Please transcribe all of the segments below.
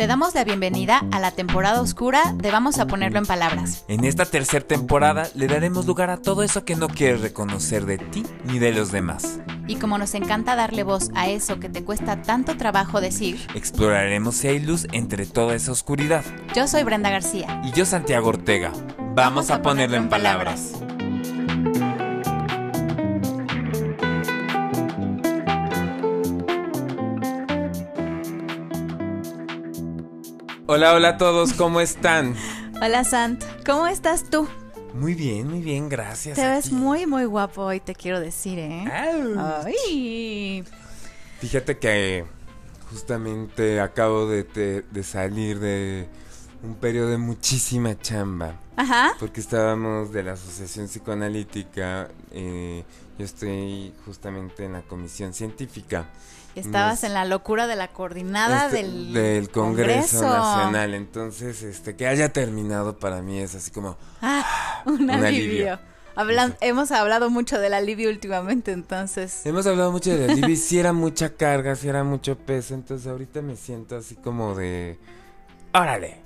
Te damos la bienvenida a la temporada oscura de Vamos a ponerlo en palabras. En esta tercera temporada le daremos lugar a todo eso que no quieres reconocer de ti ni de los demás. Y como nos encanta darle voz a eso que te cuesta tanto trabajo decir, exploraremos si hay luz entre toda esa oscuridad. Yo soy Brenda García. Y yo Santiago Ortega. Vamos, a, ponerlo, en palabras. Hola, hola a todos, ¿cómo están? Hola Sant, ¿cómo estás tú? Muy bien, muy bien, gracias. Te ves muy, muy guapo hoy, te quiero decir, ¿eh? Ay. Fíjate que justamente acabo de, salir de un periodo de muchísima chamba. Ajá. Porque estábamos de la Asociación Psicoanalítica. Eh, yo estoy justamente en la comisión científica. Estabas en la locura de la coordinada este, del, Congreso, Nacional. Entonces, este, que haya terminado para mí es así como ah, un, alivio. hemos hablado mucho del alivio últimamente, entonces. Hemos hablado mucho del alivio y si era mucha carga, si era mucho peso, entonces ahorita me siento así como de órale.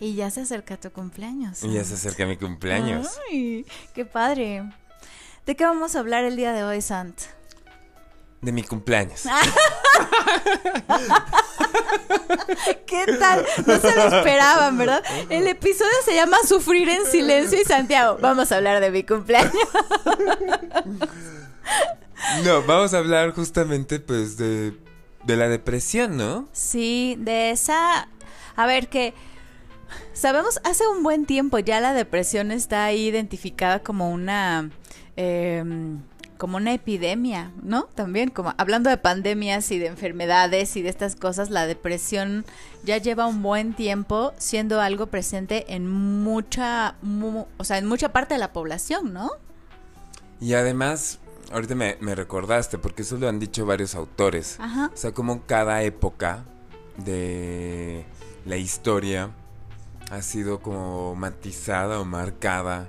Y ya se acerca tu cumpleaños. Y ya se acerca mi cumpleaños. Ay, qué padre. ¿De qué vamos a hablar el día de hoy, Sant? De mi cumpleaños. ¿Qué tal? No se lo esperaban, ¿verdad? El episodio se llama Sufrir en silencio y Santiago, vamos a hablar de mi cumpleaños. No, vamos a hablar justamente pues de, de la depresión, ¿no? Sí, de esa... A ver, que... Sabemos, hace un buen tiempo ya la depresión está ahí identificada como una... Eh, como una epidemia, ¿no? También, como hablando de pandemias y de enfermedades y de estas cosas, la depresión ya lleva un buen tiempo siendo algo presente en mucha, o sea, en mucha parte de la población, ¿no? Y además, ahorita me, recordaste, porque eso lo han dicho varios autores. Ajá. O sea, como cada época de la historia ha sido como matizada o marcada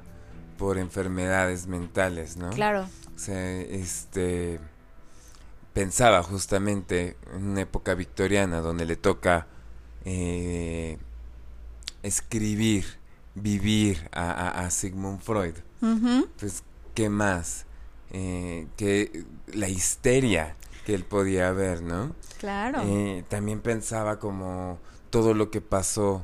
por enfermedades mentales, ¿no? Claro se, este, pensaba justamente en una época victoriana donde le toca eh, escribir, vivir a, Sigmund Freud. Pues, ¿qué más? Eh, que la histeria que él podía ver, ¿no? Claro. Eh, también pensaba como todo lo que pasó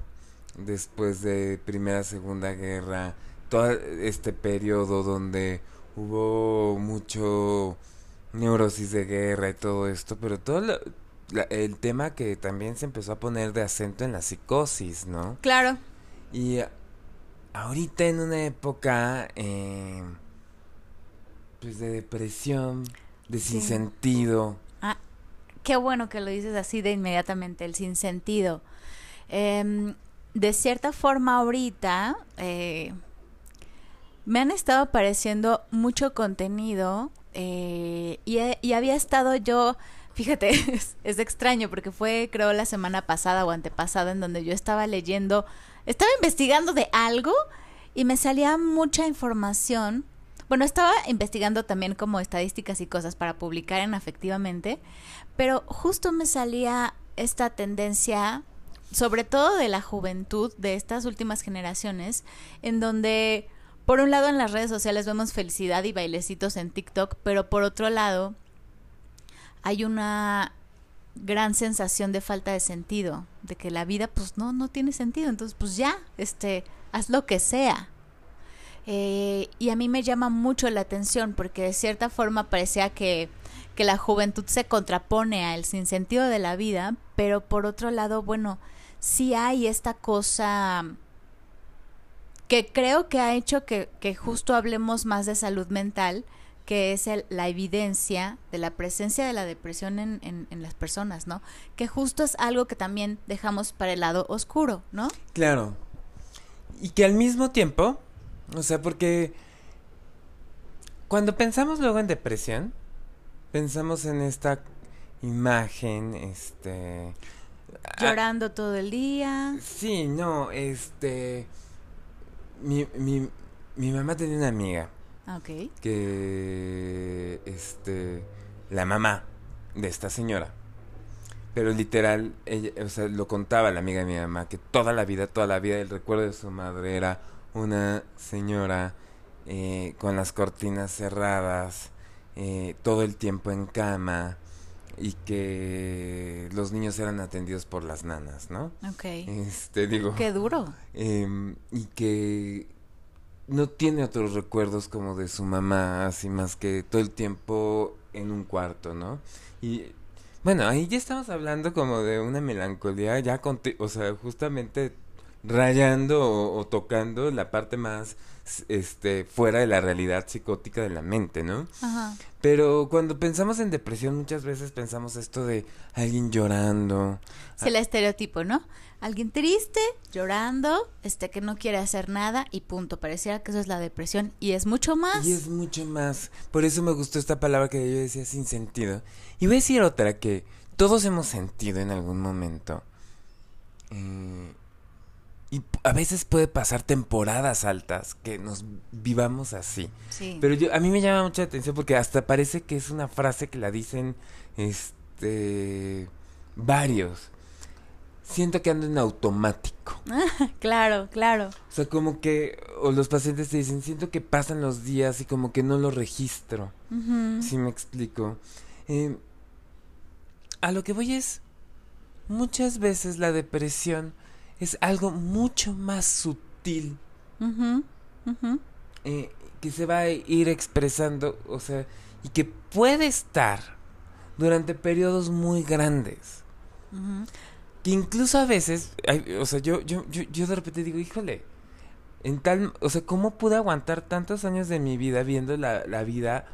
después de Primera, Segunda Guerra, todo este periodo donde hubo mucho neurosis de guerra y todo esto, pero todo el tema que también se empezó a poner de acento en la psicosis, ¿no? Claro. Y ahorita en una época eh, pues de depresión, de sinsentido. Ah, qué bueno que lo dices así de inmediatamente, el sinsentido. Eh, de cierta forma ahorita, eh, me han estado apareciendo mucho contenido eh, y, había estado yo, fíjate, es, extraño porque fue creo la semana pasada o antepasada en donde yo estaba leyendo, estaba investigando de algo y me salía mucha información. Bueno, estaba investigando también como estadísticas y cosas para publicar en Afectivamente, pero justo me salía esta tendencia, sobre todo de la juventud de estas últimas generaciones, en donde por un lado en las redes sociales vemos felicidad y bailecitos en TikTok, pero por otro lado hay una gran sensación de falta de sentido, de que la vida pues no, no tiene sentido, entonces pues ya, este, haz lo que sea. Eh, y a mí me llama mucho la atención porque de cierta forma parecía que, que la juventud se contrapone al sinsentido de la vida, pero por otro lado, bueno, sí hay esta cosa que creo que ha hecho que, justo hablemos más de salud mental, que es la evidencia de la presencia de la depresión en, en, las personas, ¿no? Que justo es algo que también dejamos para el lado oscuro, ¿no? Claro. Y que al mismo tiempo, o sea, porque cuando pensamos luego en depresión, pensamos en esta imagen, este... Llorando todo el día. Sí, no, este mi, mi, mi mamá tenía una amiga. Ah. Que, este, la mamá de esta señora, Pero literal, ella, o sea, lo contaba la amiga de mi mamá, que toda la vida, toda la vida, el recuerdo de su madre era una señora eh, con las cortinas cerradas, eh, todo el tiempo en cama y que los niños eran atendidos por las nanas, ¿no? Ok. Este, digo. Qué duro. em, y que no tiene otros recuerdos como de su mamá, así más que todo el tiempo en un cuarto, ¿no? Y bueno, ahí ya estamos hablando como de una melancolía, ya con, o sea, justamente rayando o, o tocando la parte más este fuera de la realidad psicótica de la mente, ¿no? Ajá. Pero cuando pensamos en depresión muchas veces pensamos esto de alguien llorando, Es el estereotipo, ¿no? Alguien triste, llorando, este que no quiere hacer nada y punto. Pareciera que eso es la depresión y es mucho más. Y es mucho más. Por eso me gustó esta palabra que yo decía sin sentido. Y voy a decir otra que todos hemos sentido en algún momento. Eh, y a veces puede pasar temporadas altas que nos vivamos así. Sí. Pero yo, a mí me llama mucha atención porque hasta parece que es una frase que la dicen este varios. Siento que ando en automático. claro, claro. O sea, como que, o los pacientes te dicen, siento que pasan los días y como que no lo registro. Ujú. Si me explico. Eh, a lo que voy es, muchas veces la depresión es algo mucho más sutil ujú. eh, que se va a ir expresando, o sea, y que puede estar durante periodos muy grandes. Ujú. Que incluso a veces, o sea, yo, yo, yo, yo de repente digo, híjole, en tal, o sea, ¿cómo pude aguantar tantos años de mi vida viendo la, la vida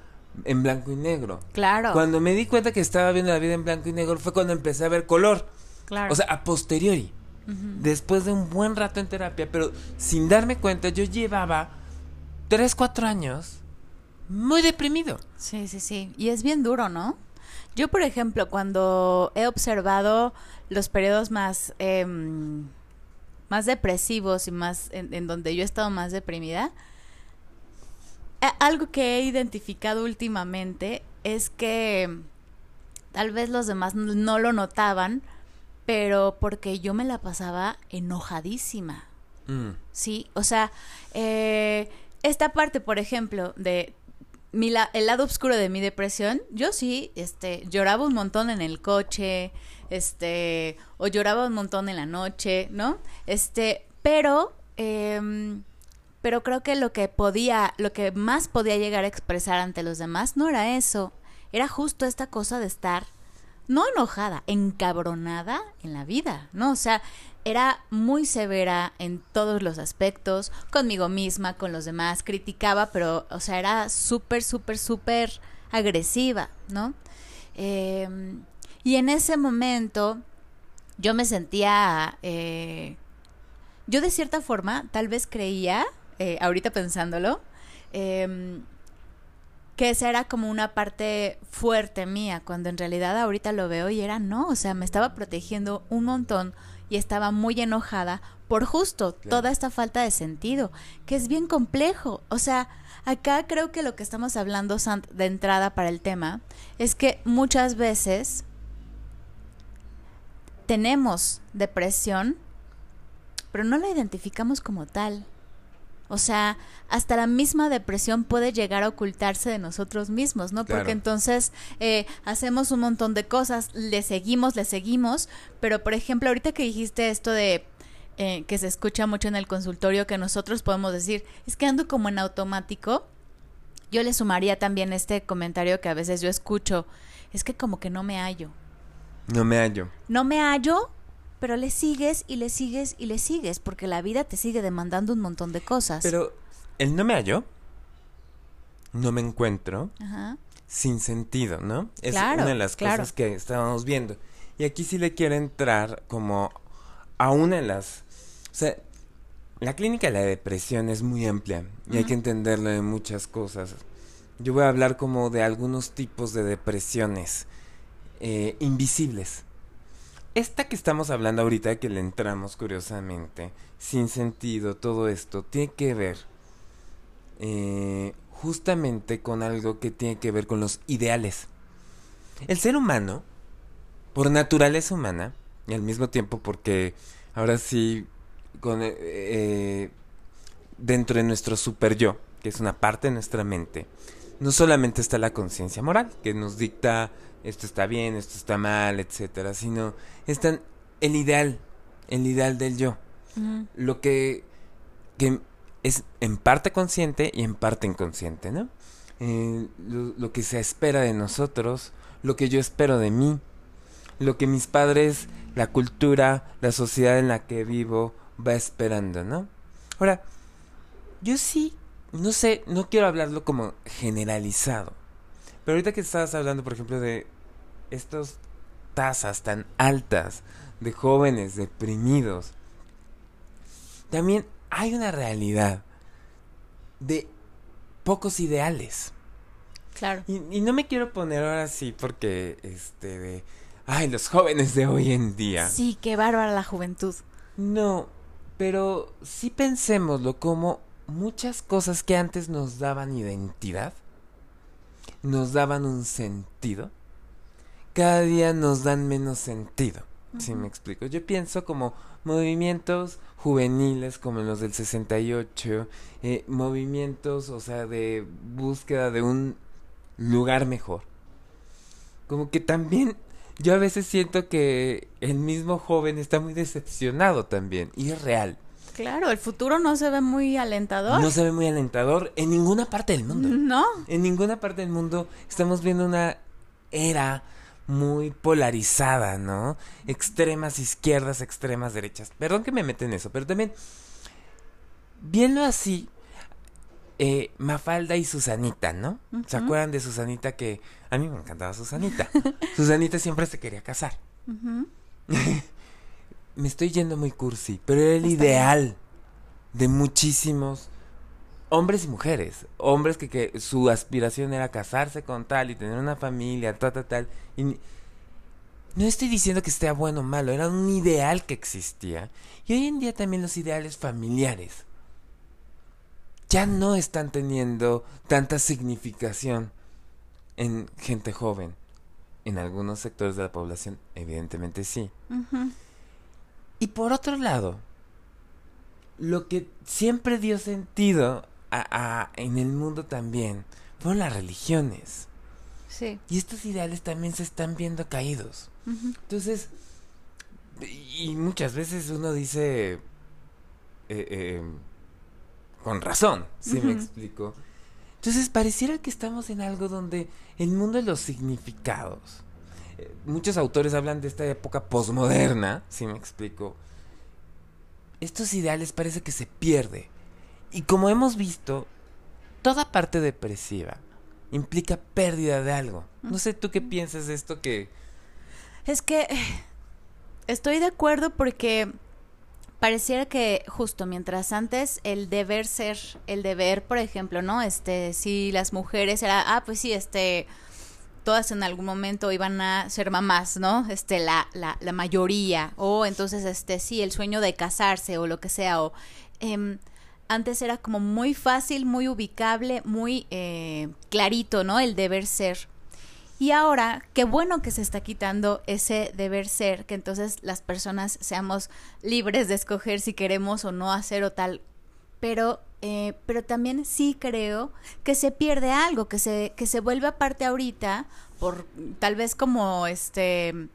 en blanco y negro? Claro. Cuando me di cuenta que estaba viendo la vida en blanco y negro fue cuando empecé a ver color. claro. O sea, a posteriori. Después de un buen rato en terapia, pero sin darme cuenta, yo llevaba 3, 4 años muy deprimido. Sí, sí, sí. Y es bien duro, ¿no? Yo, por ejemplo, cuando he observado los periodos más, em, más depresivos y más en, en donde yo he estado más deprimida, algo que he identificado últimamente es que tal vez los demás no lo notaban, pero porque yo me la pasaba enojadísima. Mm, Sí, o sea, eh, esta parte, por ejemplo, de mi la- el lado oscuro de mi depresión, yo sí, este, lloraba un montón en el coche, este, o lloraba un montón en la noche, ¿no? Este, pero, em, pero creo que lo que podía, lo que más podía llegar a expresar ante los demás no era eso, era justo esta cosa de estar no enojada, encabronada en la vida, ¿no? O sea, era muy severa en todos los aspectos, conmigo misma, con los demás, criticaba, pero, o sea, era súper, súper, súper agresiva, ¿no? Eh, y en ese momento yo me sentía, eh, yo de cierta forma tal vez creía, eh, ahorita pensándolo, eh, que esa era como una parte fuerte mía, cuando en realidad ahorita lo veo y era no, o sea, me estaba protegiendo un montón y estaba muy enojada por justo Claro. toda esta falta de sentido, que es bien complejo. O sea, acá creo que lo que estamos hablando Sant, de entrada para el tema es que muchas veces tenemos depresión, pero no la identificamos como tal. O sea, hasta la misma depresión puede llegar a ocultarse de nosotros mismos, ¿no? Claro. Porque entonces eh, hacemos un montón de cosas, le seguimos, le seguimos, pero por ejemplo, ahorita que dijiste esto de eh, que se escucha mucho en el consultorio, que nosotros podemos decir, es que ando como en automático, yo le sumaría también este comentario que a veces yo escucho, es que como que no me hallo. no me hallo. No me hallo, pero le sigues y le sigues y le sigues, porque la vida te sigue demandando un montón de cosas. Pero el no me hallo, no me encuentro, Ajá. sin sentido, ¿no? Es Claro, una de las claro. cosas que estábamos viendo. Y aquí sí le quiero entrar como a una de las... O sea, la clínica de la depresión es muy amplia y hay que entenderlo de muchas cosas. Yo voy a hablar como de algunos tipos de depresiones eh, invisibles. Esta que estamos hablando ahorita, que le entramos curiosamente, sin sentido, todo esto, tiene que ver eh, justamente con algo que tiene que ver con los ideales. El ser humano por naturaleza humana y al mismo tiempo porque ahora sí, eh, eh, dentro de nuestro super yo, que es una parte de nuestra mente, no solamente está la conciencia moral, que nos dicta esto está bien, esto está mal, etcétera, sino está el ideal, el ideal del yo. Lo que, que es en parte consciente y en parte inconsciente, ¿no? Eh, lo, que se espera de nosotros, lo que yo espero de mí, lo que mis padres, la cultura, la sociedad en la que vivo va esperando, ¿no? Ahora, yo sí, no sé, no quiero hablarlo como generalizado, pero ahorita que estabas hablando, por ejemplo, de estas tasas tan altas de jóvenes deprimidos, también hay una realidad de pocos ideales. Claro. Y, no me quiero poner ahora sí porque, este, de, ay, los jóvenes de hoy en día. Sí, qué bárbara la juventud. No, pero sí pensémoslo como muchas cosas que antes nos daban identidad, nos daban un sentido, cada día nos dan menos sentido. Si me explico. Yo pienso como movimientos juveniles como los del 68, eh, movimientos, o sea, de búsqueda de un lugar mejor. Como que también yo a veces siento que el mismo joven está muy decepcionado también, y es real. Claro, el futuro no se ve muy alentador. No se ve muy alentador en ninguna parte del mundo. No. En ninguna parte del mundo estamos viendo una era muy polarizada, ¿no? Extremas izquierdas, extremas derechas. Perdón que me meten en eso, pero también, viendo así, eh, Mafalda y Susanita, ¿no? ¿Se acuerdan de Susanita que a mí me encantaba Susanita? Susanita siempre se quería casar. me estoy yendo muy cursi, pero era el ideal de muchísimos hombres y mujeres. Hombres que, que, su aspiración era casarse con tal y tener una familia, tal, tal, tal. Y no estoy diciendo que esté bueno o malo, era un ideal que existía. Y hoy en día también los ideales familiares ya no están teniendo tanta significación en gente joven. En algunos sectores de la población, evidentemente sí. Y por otro lado, lo que siempre dio sentido en el mundo también fueron las religiones. Sí. Y estos ideales también se están viendo caídos. Entonces, y muchas veces uno dice, eh, eh, con razón, si me explico. Entonces, pareciera que estamos en algo donde el mundo de los significados. Eh, muchos autores hablan de esta época posmoderna, si me explico. Estos ideales parece que se pierde y como hemos visto, toda parte depresiva implica pérdida de algo. No sé tú qué piensas de esto que... Es que estoy de acuerdo porque pareciera que justo mientras antes el deber ser, el deber, por ejemplo, ¿no? Este, si las mujeres era, ah, pues sí, este, todas en algún momento iban a ser mamás, ¿no? Este, la, la, la mayoría, o entonces, este, sí, el sueño de casarse o lo que sea, o... Eh, antes era como muy fácil, muy ubicable, muy eh, clarito, ¿no? El deber ser. Y ahora, qué bueno que se está quitando ese deber ser, que entonces las personas seamos libres de escoger si queremos o no hacer o tal. Pero, eh, pero también sí creo que se pierde algo, que se, que se vuelve aparte ahorita, por tal vez como este,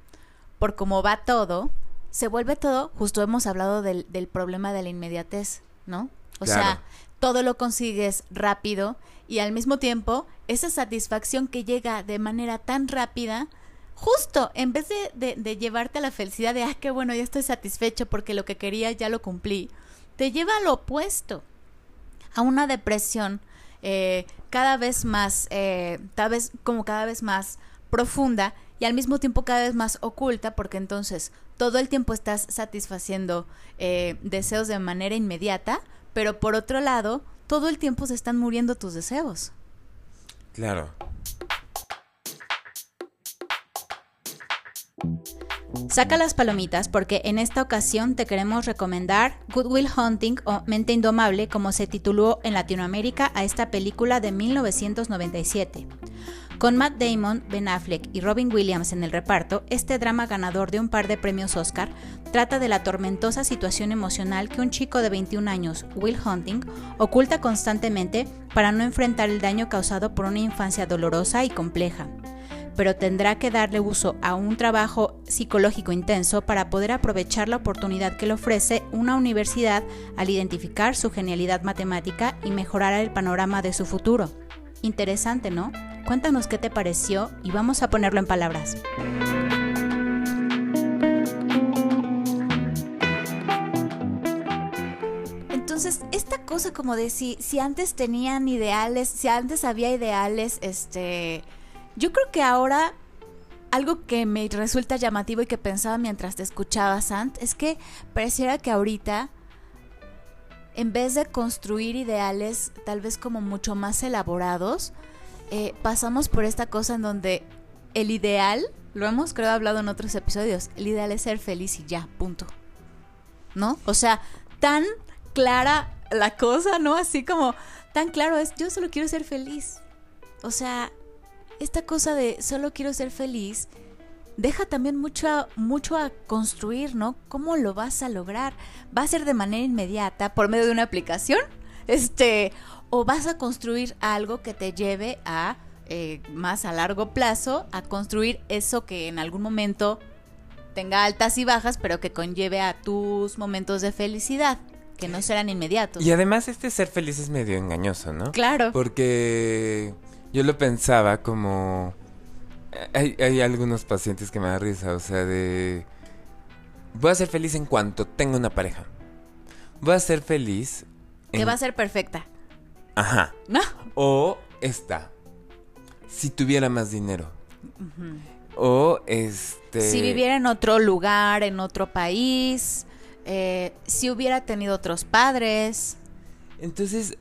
por cómo va todo, se vuelve todo, justo hemos hablado del, del problema de la inmediatez, ¿no? O sea, todo lo consigues rápido y al mismo tiempo esa satisfacción que llega de manera tan rápida, justo en vez de, de, llevarte a la felicidad de, ah, qué bueno, ya estoy satisfecho porque lo que quería ya lo cumplí, te lleva a lo opuesto, a una depresión eh, cada vez más, eh, tal vez como cada vez más profunda y al mismo tiempo cada vez más oculta porque entonces todo el tiempo estás satisfaciendo eh, deseos de manera inmediata, pero por otro lado, todo el tiempo se están muriendo tus deseos. Claro. Saca las palomitas porque en esta ocasión te queremos recomendar Good Will Hunting o Mente Indomable como se tituló en Latinoamérica a esta película de 1997. Con Matt Damon, Ben Affleck y Robin Williams en el reparto, este drama ganador de un par de premios Oscar trata de la tormentosa situación emocional que un chico de 21 años, Will Hunting, oculta constantemente para no enfrentar el daño causado por una infancia dolorosa y compleja pero tendrá que darle uso a un trabajo psicológico intenso para poder aprovechar la oportunidad que le ofrece una universidad al identificar su genialidad matemática y mejorar el panorama de su futuro. Interesante, ¿no? Cuéntanos qué te pareció y vamos a ponerlo en palabras. Entonces, esta cosa como de si, si antes tenían ideales, si antes había ideales, este yo creo que ahora algo que me resulta llamativo y que pensaba mientras te escuchaba, Sant, es que pareciera que ahorita, en vez de construir ideales tal vez como mucho más elaborados, eh, pasamos por esta cosa en donde el ideal, lo hemos creo hablado en otros episodios, el ideal es ser feliz y ya, punto. ¿No? O sea, tan clara la cosa, ¿no? Así como, tan claro es, yo solo quiero ser feliz. O sea, esta cosa de solo quiero ser feliz deja también mucho, mucho a construir, ¿no? ¿Cómo lo vas a lograr? ¿Va a ser de manera inmediata por medio de una aplicación? Este, o vas a construir algo que te lleve a eh, más a largo plazo a construir eso que en algún momento tenga altas y bajas, pero que conlleve a tus momentos de felicidad, que no serán inmediatos. Y además este ser feliz es medio engañoso, ¿no? Claro. Porque yo lo pensaba como... Hay, hay algunos pacientes que me da risa, o sea, de... Voy a ser feliz en cuanto tenga una pareja. Voy a ser feliz... Que va a ser perfecta. Ajá. ¿No? O esta. Si tuviera más dinero. O este... Si viviera en otro lugar, en otro país. Eh, si hubiera tenido otros padres. Entonces,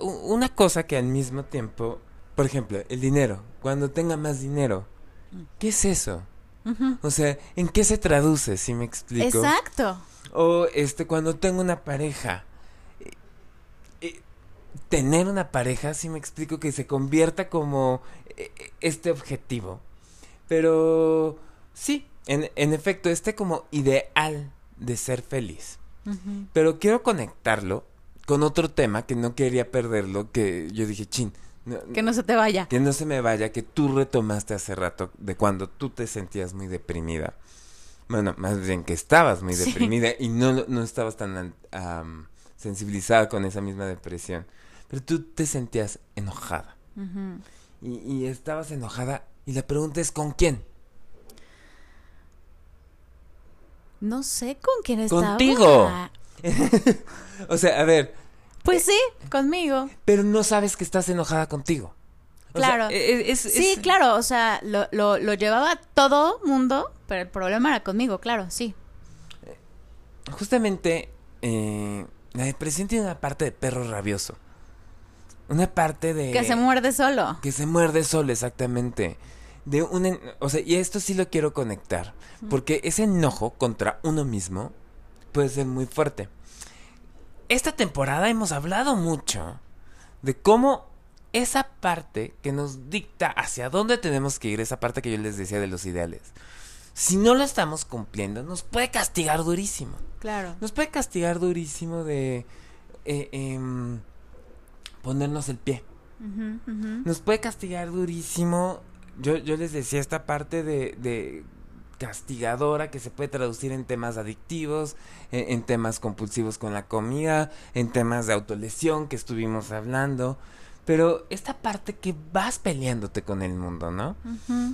una cosa que al mismo tiempo por ejemplo, el dinero. Cuando tenga más dinero. ¿Qué es eso? O sea, ¿en qué se traduce, si me explico? Exacto. O este, cuando tengo una pareja. Eh, eh, tener una pareja, si me explico, que se convierta como eh, este objetivo. Pero sí, en, en efecto, este como ideal de ser feliz. Pero quiero conectarlo con otro tema que no quería perderlo, que yo dije, chin, que no se te vaya. Que no se me vaya, que tú retomaste hace rato de cuando tú te sentías muy deprimida. Bueno, más bien que estabas muy deprimida y no, no estabas tan sensibilizada con esa misma depresión. Pero tú te sentías enojada. y, y, estabas enojada y la pregunta es ¿con quién? No sé con quién estaba. Contigo. o sea, a ver, pues sí, conmigo. Pero no sabes que estás enojada contigo. claro. E, sí, claro, o sea, lo, lo, lo, llevaba todo mundo, pero el problema era conmigo, claro, sí. Justamente, eh, la depresión tiene una parte de perro rabioso. Una parte de... Que se muerde solo. Que se muerde solo, exactamente. De un, o sea, y esto sí lo quiero conectar, porque ese enojo contra uno mismo puede ser muy fuerte esta temporada hemos hablado mucho de cómo esa parte que nos dicta hacia dónde tenemos que ir, esa parte que yo les decía de los ideales, si no lo estamos cumpliendo, nos puede castigar durísimo. Claro. Nos puede castigar durísimo de eh, em, ponernos el pie. Nos puede castigar durísimo. Yo, yo les decía esta parte de, de castigadora que se puede traducir en temas adictivos, en, temas compulsivos con la comida, en temas de autolesión que estuvimos hablando. Pero esta parte que vas peleándote con el mundo, ¿no?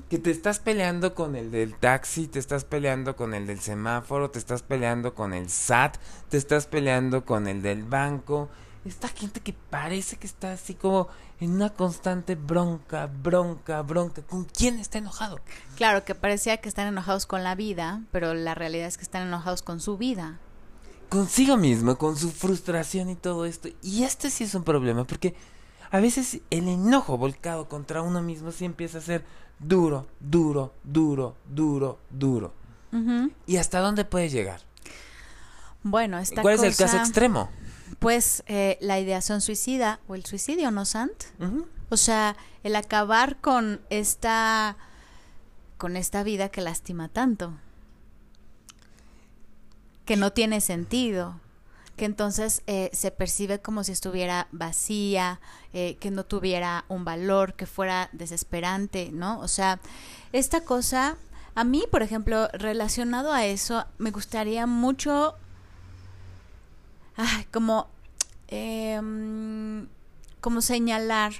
Que te estás peleando con el del taxi, te estás peleando con el del semáforo, te estás peleando con el SAT, te estás peleando con el del banco, esta gente que parece que está así como en una constante bronca, bronca, bronca. ¿Con quién está enojado? Claro, que parecía que están enojados con la vida, pero la realidad es que están enojados con su vida. Consigo mismo, con su frustración y todo esto. Y este sí es un problema, porque a veces el enojo volcado contra uno mismo sí empieza a ser duro, duro, duro, duro, duro. ¿Y hasta dónde puede llegar? Bueno, esta ¿Cuál es el caso extremo? Pues eh, la ideación suicida o el suicidio, ¿no, Sant? O sea, el acabar con esta con esta vida que lastima tanto, que no tiene sentido, que entonces eh, se percibe como si estuviera vacía, eh, que no tuviera un valor, que fuera desesperante, ¿no? O sea, esta cosa, a mí, por ejemplo, relacionado a eso, me gustaría mucho, como, em, como señalar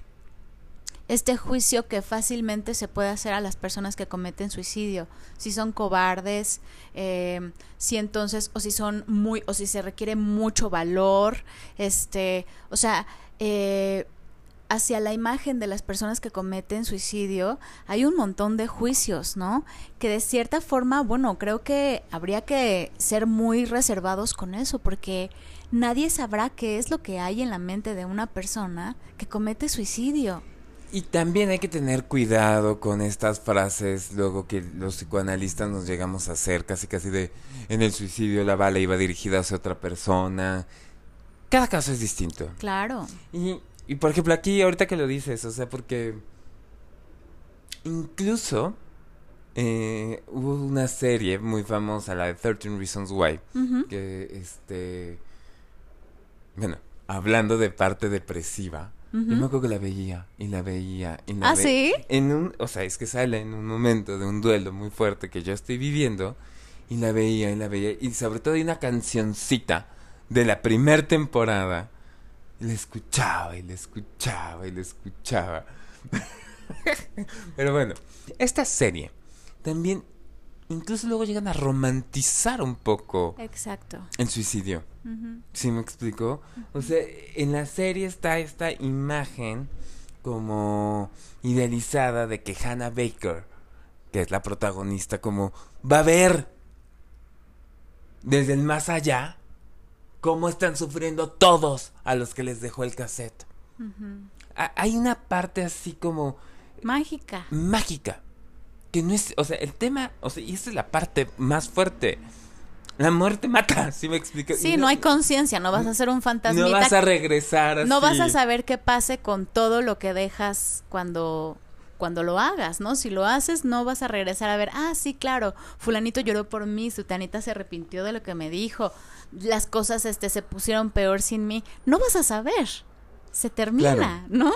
este juicio que fácilmente se puede hacer a las personas que cometen suicidio, si son cobardes, eh, si entonces, o si son muy, o si se requiere mucho valor, este, o sea, eh, hacia la imagen de las personas que cometen suicidio hay un montón de juicios, ¿no? Que de cierta forma, bueno, creo que habría que ser muy reservados con eso, porque nadie sabrá qué es lo que hay en la mente de una persona que comete suicidio. Y también hay que tener cuidado con estas frases luego que los psicoanalistas nos llegamos a hacer, casi casi de en el suicidio la bala iba dirigida hacia otra persona. Cada caso es distinto. Claro. Y, y por ejemplo aquí, ahorita que lo dices, o sea, porque incluso eh, hubo una serie muy famosa, la de 13 Reasons Why, que este... Bueno, hablando de parte depresiva yo me acuerdo que la veía y la veía y la ¿Ah, sí? En un, o sea, es que sale en un momento de un duelo muy fuerte que yo estoy viviendo y la veía y la veía y sobre todo hay una cancioncita de la primer temporada y la escuchaba y la escuchaba y la escuchaba. Pero bueno, esta serie también incluso luego llegan a romantizar un poco Exacto. el suicidio. ¿Sí me explico? O sea, en la serie está esta imagen como idealizada de que Hannah Baker, que es la protagonista, como va a ver desde el más allá cómo están sufriendo todos a los que les dejó el cassette. Hay una parte así como... Mágica. Mágica no es, o sea, el tema, o sea, y esa es la parte más fuerte. La muerte mata, ¿sí me explico? Sí, no, hay conciencia, no vas a ser un fantasma. No vas a regresar así. No vas a saber qué pase con todo lo que dejas cuando cuando lo hagas, ¿no? Si lo haces, no vas a regresar a ver, ah, sí, claro, fulanito lloró por mí, sutanita se arrepintió de lo que me dijo, las cosas este se pusieron peor sin mí. No vas a saber. Se termina, ¿no?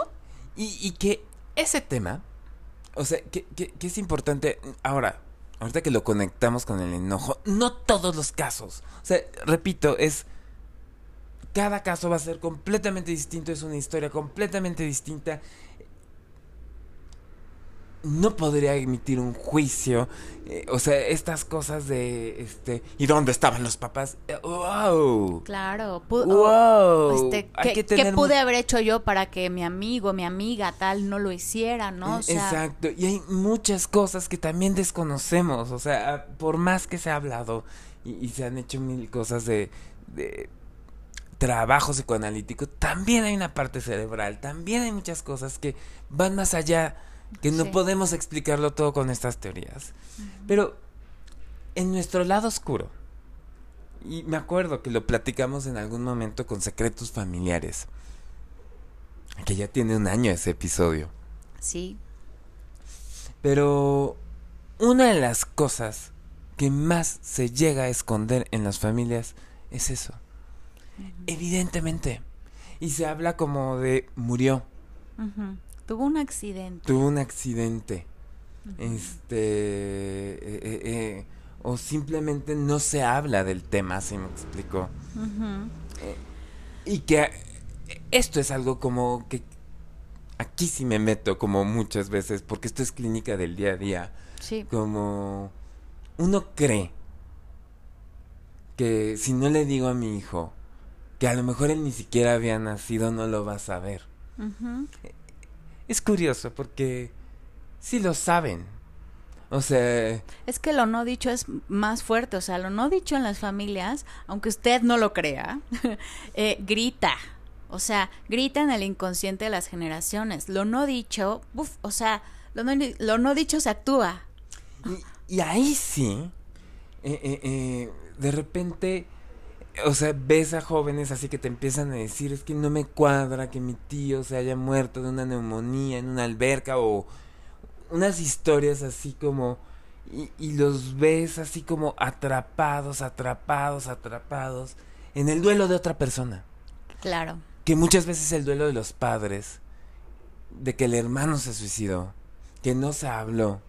Y, y que ese tema o sea, que, es importante. Ahora, ahorita que lo conectamos con el enojo, no todos los casos. O sea, repito, es. Cada caso va a ser completamente distinto, es una historia completamente distinta no podría emitir un juicio. Eh, o sea, estas cosas de este ¿y dónde estaban los papás? Eh, wow. Claro, wow. Este, ¿qué, pude haber hecho yo para que mi amigo, mi amiga tal no lo hiciera, no? Exacto, y hay muchas cosas que también desconocemos, o sea, por más que se ha hablado y, se han hecho mil cosas de, de trabajo psicoanalítico, también hay una parte cerebral, también hay muchas cosas que van más allá que no podemos explicarlo todo con estas teorías. Pero en nuestro lado oscuro, y me acuerdo que lo platicamos en algún momento con secretos familiares, que ya tiene un año ese episodio. Sí. Pero una de las cosas que más se llega a esconder en las familias es eso. Evidentemente. Y se habla como de murió. Tuvo un accidente. Tuvo un accidente. Este. Eh, eh, eh, o simplemente no se habla del tema, si me explico. y que esto es algo como que aquí sí me meto como muchas veces, porque esto es clínica del día a día. Sí. Como uno cree que si no le digo a mi hijo que a lo mejor él ni siquiera había nacido, no lo va a saber es curioso porque sí lo saben. O sea... Es que lo no dicho es más fuerte, o sea, lo no dicho en las familias, aunque usted no lo crea, eh, grita. O sea, grita en el inconsciente de las generaciones. Lo no dicho, uf, o sea, lo no, lo no dicho se actúa. Y, ahí sí, eh, eh, de repente o sea, ves a jóvenes así que te empiezan a decir, es que no me cuadra que mi tío se haya muerto de una neumonía en una alberca o unas historias así como... Y, y los ves así como atrapados, atrapados, atrapados en el duelo de otra persona. Claro. Que muchas veces el duelo de los padres, de que el hermano se suicidó, que no se habló,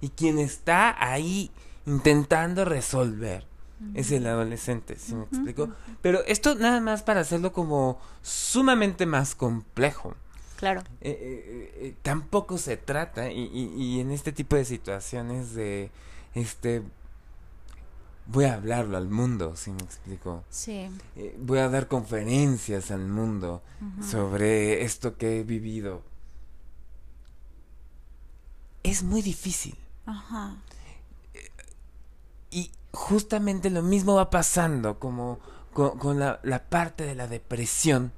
y quien está ahí intentando resolver es el adolescente, ¿sí me explico? Pero esto nada más para hacerlo como sumamente más complejo. Claro. Eh, eh, eh, tampoco se trata, y, y, y, en este tipo de situaciones de, este, voy a hablarlo al mundo, ¿sí me explico? Sí. voy a dar conferencias al mundo sobre esto que he vivido. Es muy difícil. Ajá. Y justamente lo mismo va pasando como con, con la, la, parte de la depresión,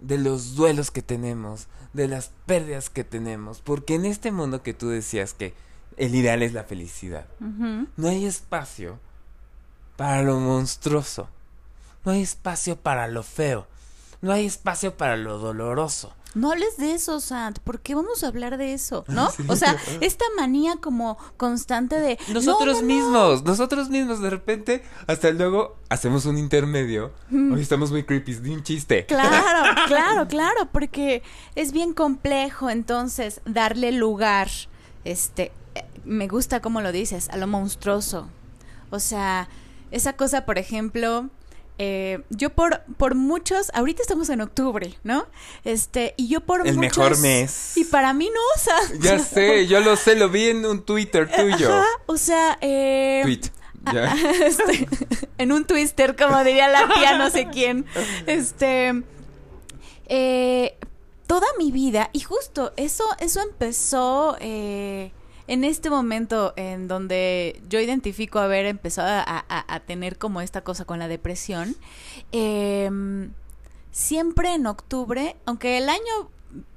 de los duelos que tenemos, de las pérdidas que tenemos, porque en este mundo que tú decías que el ideal es la felicidad, uh -huh. no hay espacio para lo monstruoso, no hay espacio para lo feo, no hay espacio para lo doloroso. No hables de eso, Sant, ¿por qué vamos a hablar de eso? ¿No? Sí. O sea, esta manía como constante de... Nosotros no, no, mismos, no. nosotros mismos, de repente, hasta luego hacemos un intermedio. Mm. Hoy estamos muy creepy, de un chiste. Claro, claro, claro, porque es bien complejo entonces darle lugar, este, me gusta como lo dices, a lo monstruoso. O sea, esa cosa, por ejemplo, eh, yo por, por muchos, ahorita estamos en octubre, ¿no? Este, y yo por El muchos, mejor mes. Y para mí no, o sea. Ya sé, yo lo sé, lo vi en un Twitter tuyo. Ajá, o sea, eh. Tweet. ¿Ya? Este, en un twister, como diría la tía no sé quién. Este. Eh, toda mi vida, y justo eso, eso empezó. Eh, en este momento en donde yo identifico haber empezado a, tener como esta cosa con la depresión, eh, siempre en octubre, aunque el año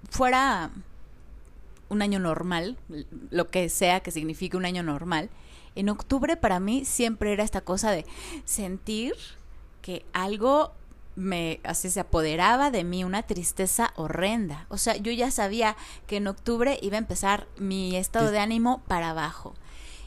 fuera un año normal, lo que sea que signifique un año normal, en octubre para mí siempre era esta cosa de sentir que algo me así se apoderaba de mí una tristeza horrenda. O sea, yo ya sabía que en octubre iba a empezar mi estado de ánimo para abajo.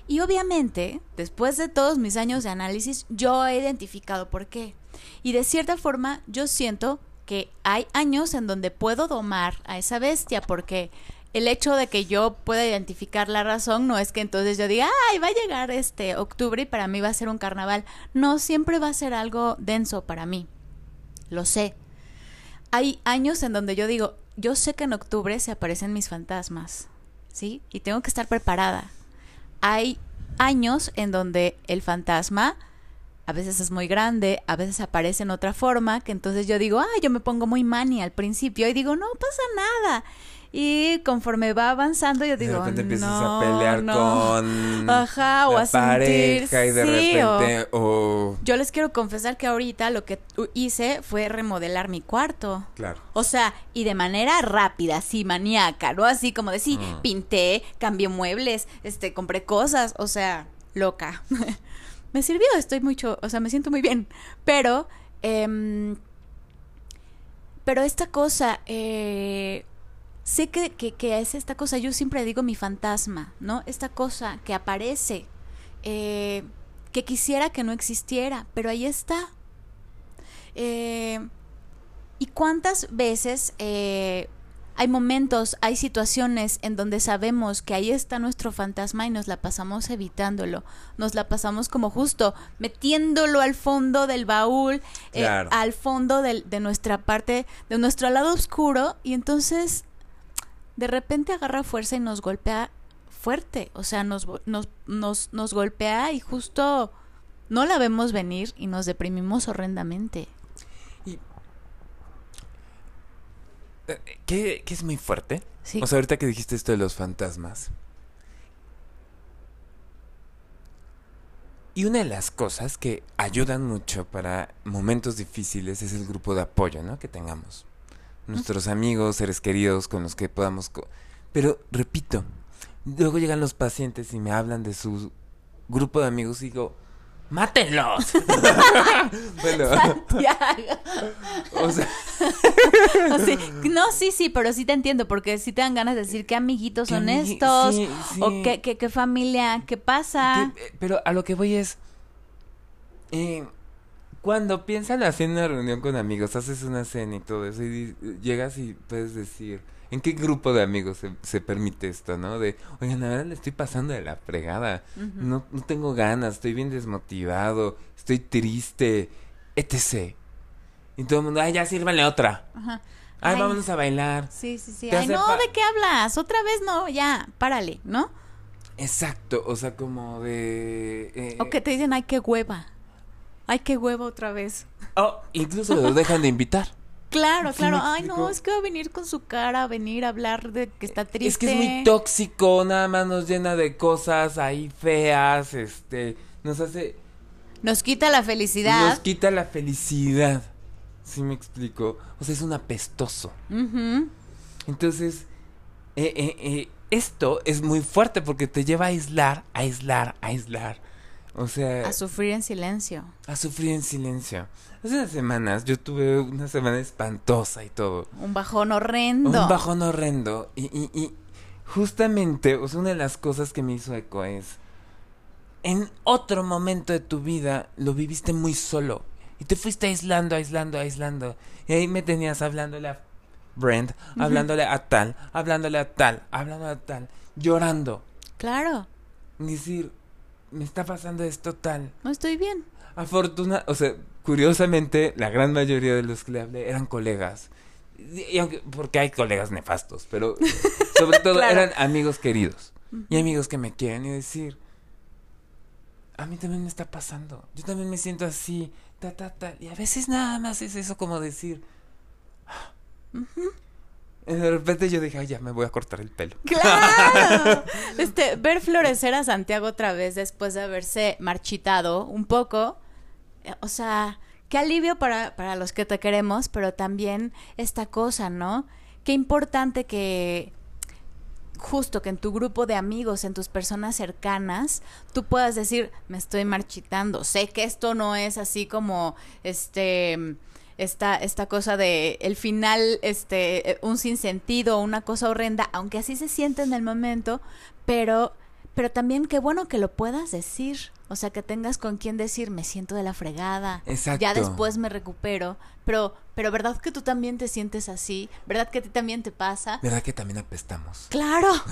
Y obviamente, después de todos mis años de análisis, yo he identificado por qué. Y de cierta forma, yo siento que hay años en donde puedo domar a esa bestia porque el hecho de que yo pueda identificar la razón no es que entonces yo diga, ay, va a llegar este octubre y para mí va a ser un carnaval. No, siempre va a ser algo denso para mí lo sé. Hay años en donde yo digo, yo sé que en octubre se aparecen mis fantasmas, ¿sí? Y tengo que estar preparada. Hay años en donde el fantasma a veces es muy grande, a veces aparece en otra forma, que entonces yo digo, ah, yo me pongo muy mani al principio y digo, no pasa nada. Y conforme va avanzando, yo digo, de repente empiezas no, a pelear no. con Ajá, o la a sentir, pareja y de sí, repente o... Yo les quiero confesar que ahorita lo que hice fue remodelar mi cuarto. Claro. O sea, y de manera rápida, así maníaca, ¿no? Así como de sí, Mm. pinté, cambié muebles, este, compré cosas, o sea, loca. me sirvió, estoy mucho, o sea, me siento muy bien. Pero, em, pero esta cosa, eh, sé que, que, que es esta cosa, yo siempre digo mi fantasma, ¿no? Esta cosa que aparece, eh, que quisiera que no existiera, pero ahí está. Eh, ¿Y cuántas veces eh, hay momentos, hay situaciones en donde sabemos que ahí está nuestro fantasma y nos la pasamos evitándolo? Nos la pasamos como justo metiéndolo al fondo del baúl, eh, al fondo del- de nuestra parte, de nuestro lado oscuro, y entonces de repente agarra fuerza y nos golpea fuerte, o sea, nos, nos, nos, nos golpea y justo no la vemos venir y nos deprimimos horrendamente. Y... Eh, ¿Qué, qué es muy fuerte? Sí. O sea, ahorita que dijiste esto de los fantasmas. Y una de las cosas que ayudan mucho para momentos difíciles es el grupo de apoyo, ¿no? Que tengamos. Nuestros amigos, seres queridos con los que podamos... co- Pero, repito, luego llegan los pacientes y me hablan de su grupo de amigos y digo, ¡Mátenlos! bueno, Santiago. o sea, O sea, no, sí, sí, pero sí te entiendo, porque sí te dan ganas de decir qué amiguitos Qué son estos, sí, sí. o qué, qué, qué familia, qué pasa. eh, pero a lo que voy es. eh, cuando piensan hacer una reunión con amigos, haces una cena y todo eso, y llegas y puedes decir. ¿En qué grupo de amigos se, se permite esto, no? De, oigan, la verdad le estoy pasando de la fregada. No, no tengo ganas, estoy bien desmotivado, estoy triste, etc. Y todo el mundo, ay, ya sírvanle otra. Ajá. Ay, Ay. vámonos a bailar. Sí, sí, sí. Ay, no, ¿de qué hablas? Otra vez no, ya, párale, ¿no? Exacto, o sea, como de... eh, O que te dicen, ay, qué hueva. Ay, qué hueva otra vez. oh, incluso lo dejan de invitar. Claro, claro. Ay, no, es que va a venir con su cara, a venir a hablar de que está triste. Es que es muy tóxico, nada más nos llena de cosas ahí feas, este, nos hace... Nos quita la felicidad. Nos quita la felicidad. ¿Sí me explico? O sea, es un apestoso. Entonces, eh, eh, eh, esto es muy fuerte porque te lleva a aislar, a aislar, a aislar. O sea, A sufrir en silencio. a sufrir en silencio. Hace unas semanas yo tuve una semana espantosa y todo. Un bajón horrendo. Un bajón horrendo. Y, y, y justamente, o sea, una de las cosas que me hizo eco es, en otro momento de tu vida lo viviste muy solo. Y te fuiste aislando, aislando, aislando. Y ahí me tenías hablándole a Brent, hablándole a tal, hablándole a tal, hablándole a tal, llorando. Claro, decir, me está pasando esto tal. no estoy bien. Afortuna, o sea, curiosamente, la gran mayoría de los que le hablé eran colegas. Y- aunque- porque hay colegas nefastos, pero sobre todo Claro. eran amigos queridos. Y amigos que me quieren y decir, a mí también me está pasando. Yo también me siento así, ta, ta, ta. Y a veces nada más es eso como decir... "Ah". De repente yo dije, ay, ya me voy a cortar el pelo. Claro. Este, ver florecer a Santiago otra vez después de haberse marchitado un poco. eh, O sea, qué alivio para, para los que te queremos, pero también esta cosa, ¿no? Qué importante que justo que en tu grupo de amigos, en tus personas cercanas, tú puedas decir, me estoy marchitando. Sé que esto no es así como este esta, esta cosa de el final, este, eh, un sinsentido, una cosa horrenda, aunque así se siente en el momento, pero, pero también qué bueno que lo puedas decir. O sea, que tengas con quien decir, me siento de la fregada. Exacto. Ya después me recupero. Pero, pero ¿verdad que tú también te sientes así? ¿Verdad que a ti también te pasa? ¿Verdad que también apestamos? Claro.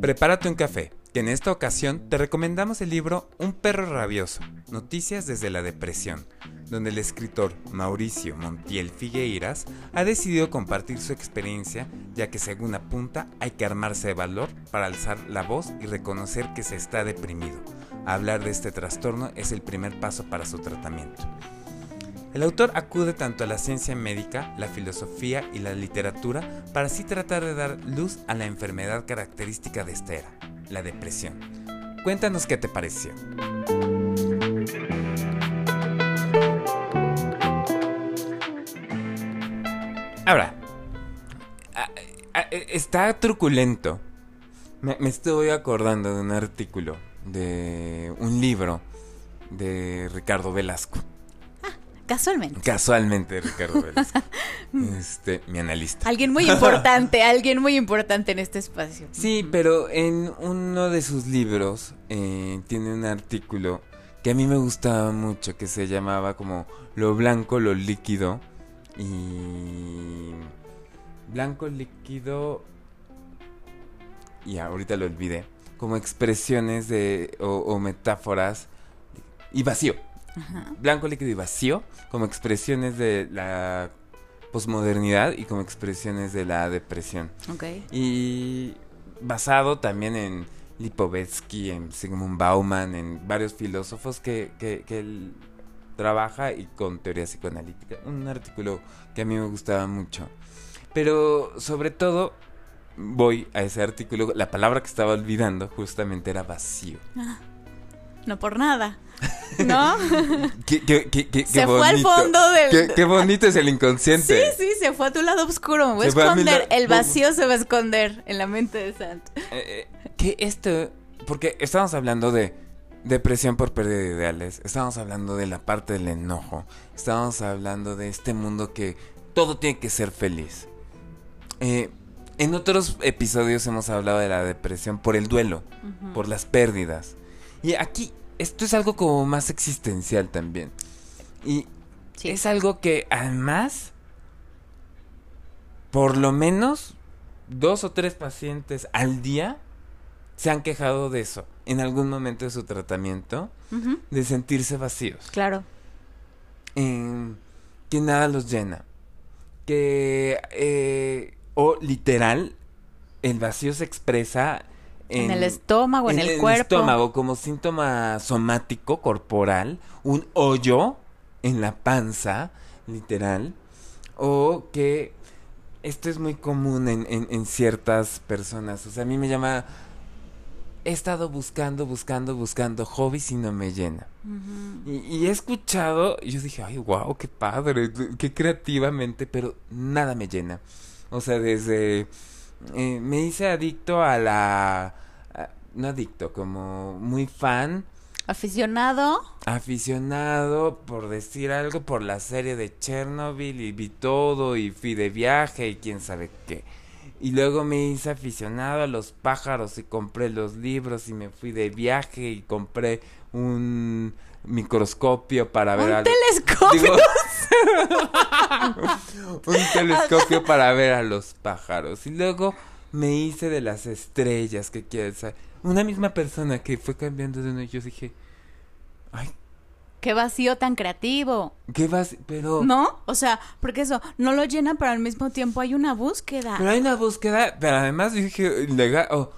Prepárate un café, que en esta ocasión te recomendamos el libro Un perro rabioso, Noticias desde la depresión, donde el escritor Mauricio Montiel Figueiras ha decidido compartir su experiencia, ya que según apunta hay que armarse de valor para alzar la voz y reconocer que se está deprimido. Hablar de este trastorno es el primer paso para su tratamiento. El autor acude tanto a la ciencia médica, la filosofía y la literatura para así tratar de dar luz a la enfermedad característica de esta era, la depresión. Cuéntanos qué te pareció. Ahora, a- está truculento. Me estoy acordando de un artículo, de un libro de Ricardo Velasco. Casualmente. Casualmente, Ricardo Velasco. este, mi analista. Alguien muy importante, alguien muy importante en este espacio. Sí, pero en uno de sus libros eh, tiene un artículo que a mí me gustaba mucho, que se llamaba como Lo blanco, lo líquido y... Blanco, líquido... Y ahorita lo olvidé. Como expresiones de... o, o metáforas y vacío. Ajá. Blanco, líquido y vacío como expresiones de la posmodernidad y como expresiones de la depresión. Ok. Y basado también en Lipovetsky, en Sigmund Bauman, en varios filósofos que, que, que él trabaja y con teoría psicoanalítica. Un artículo que a mí me gustaba mucho. Pero sobre todo voy a ese artículo, la palabra que estaba olvidando justamente era vacío. No por nada. ¿No? Qué, qué- qué- qué- Se fue al fondo del- Qué, bonito es el Sí, inconsciente. sí, se fue a tu lado oscuro. Me voy a esconder. la- El vacío se va a esconder en la mente de Santo. Eh, eh, que esto, porque estamos hablando de depresión por pérdida de ideales, estamos hablando de la parte del enojo, estamos hablando de este mundo que todo tiene que ser feliz. Eh, en otros episodios hemos hablado de la depresión por el duelo, por las pérdidas. Y aquí esto es algo como más existencial también. Y es algo que además, por lo menos dos o tres pacientes al día se han quejado de eso en algún momento de su tratamiento, de sentirse vacíos. Claro. que nada los llena. Que, eh, o literal, el vacío se expresa en, el estómago, en, el cuerpo. estómago, como síntoma somático, corporal, un hoyo en la panza, literal, o que esto es muy común en, en, ciertas personas. O sea, a mí me llama... He estado buscando, buscando, buscando hobbies y no me llena. y, he escuchado, y yo dije, ay, wow, qué padre, qué creativamente, pero nada me llena. O sea, desde... Eh, me hice adicto a la... no adicto, como muy fan Aficionado. Aficionado, por decir algo, por la serie de Chernobyl y vi todo y fui de viaje y quién sabe qué. Y luego me hice aficionado a los pájaros y compré los libros y me fui de viaje y compré un microscopio para ver ¿Un telescopio? un telescopio para ver a los pájaros. Y luego me hice de las estrellas que quieres saber una misma persona que fue cambiando de uno y yo dije, ay. Qué vacío tan creativo. Qué vacío, pero... ¿No? O sea, porque eso, no lo llena, pero al mismo tiempo hay una búsqueda. Pero hay una búsqueda, pero además dije, legal, oh,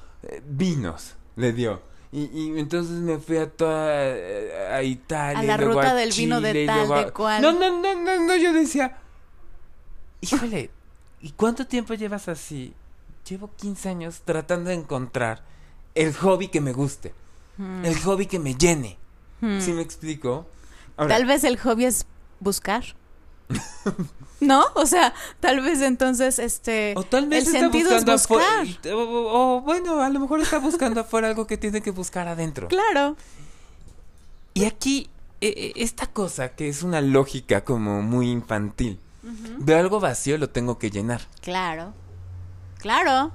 vinos, le dio. Y, y, entonces me fui a toda a Italia. A la ruta del vino de tal, de cual. No, no, no, no, no, yo decía, híjole, ¿y cuánto tiempo llevas así? Llevo 15 años tratando de encontrar el hobby que me guste, hmm. el hobby que me llene. Hmm. ¿Sí me explico? tal vez el hobby es buscar. ¿No? O sea, tal vez entonces este o tal vez el sentido es buscar. O, bueno, a lo mejor está buscando afuera algo que tiene que buscar adentro. Claro. Y aquí e, e, esta cosa que es una lógica como muy infantil. Veo algo vacío, lo tengo que llenar. Claro. Claro.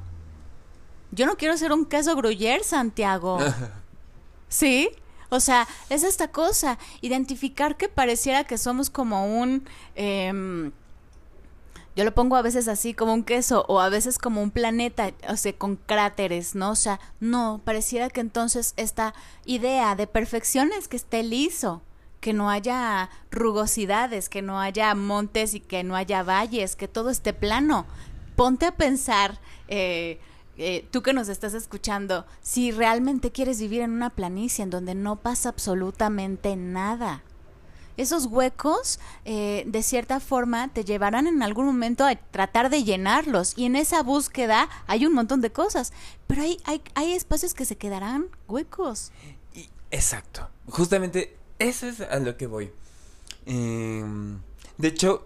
Yo no quiero ser un queso gruyer, Santiago. ¿Sí? O sea, es esta cosa, identificar que pareciera que somos como un... Em, yo lo pongo a veces así como un queso o a veces como un planeta, o sea, con cráteres, ¿no? O sea, no, pareciera que entonces esta idea de perfección es que esté liso, que no haya rugosidades, que no haya montes y que no haya valles, que todo esté plano. Ponte a pensar, eh, eh, tú que nos estás escuchando, si realmente quieres vivir en una planicie en donde no pasa absolutamente nada. Esos huecos, eh, de cierta forma, te llevarán en algún momento a tratar de llenarlos. Y en esa búsqueda hay un montón de cosas. Pero hay, hay, hay espacios que se quedarán huecos. exacto. Justamente eso es a lo que voy. Em, de hecho,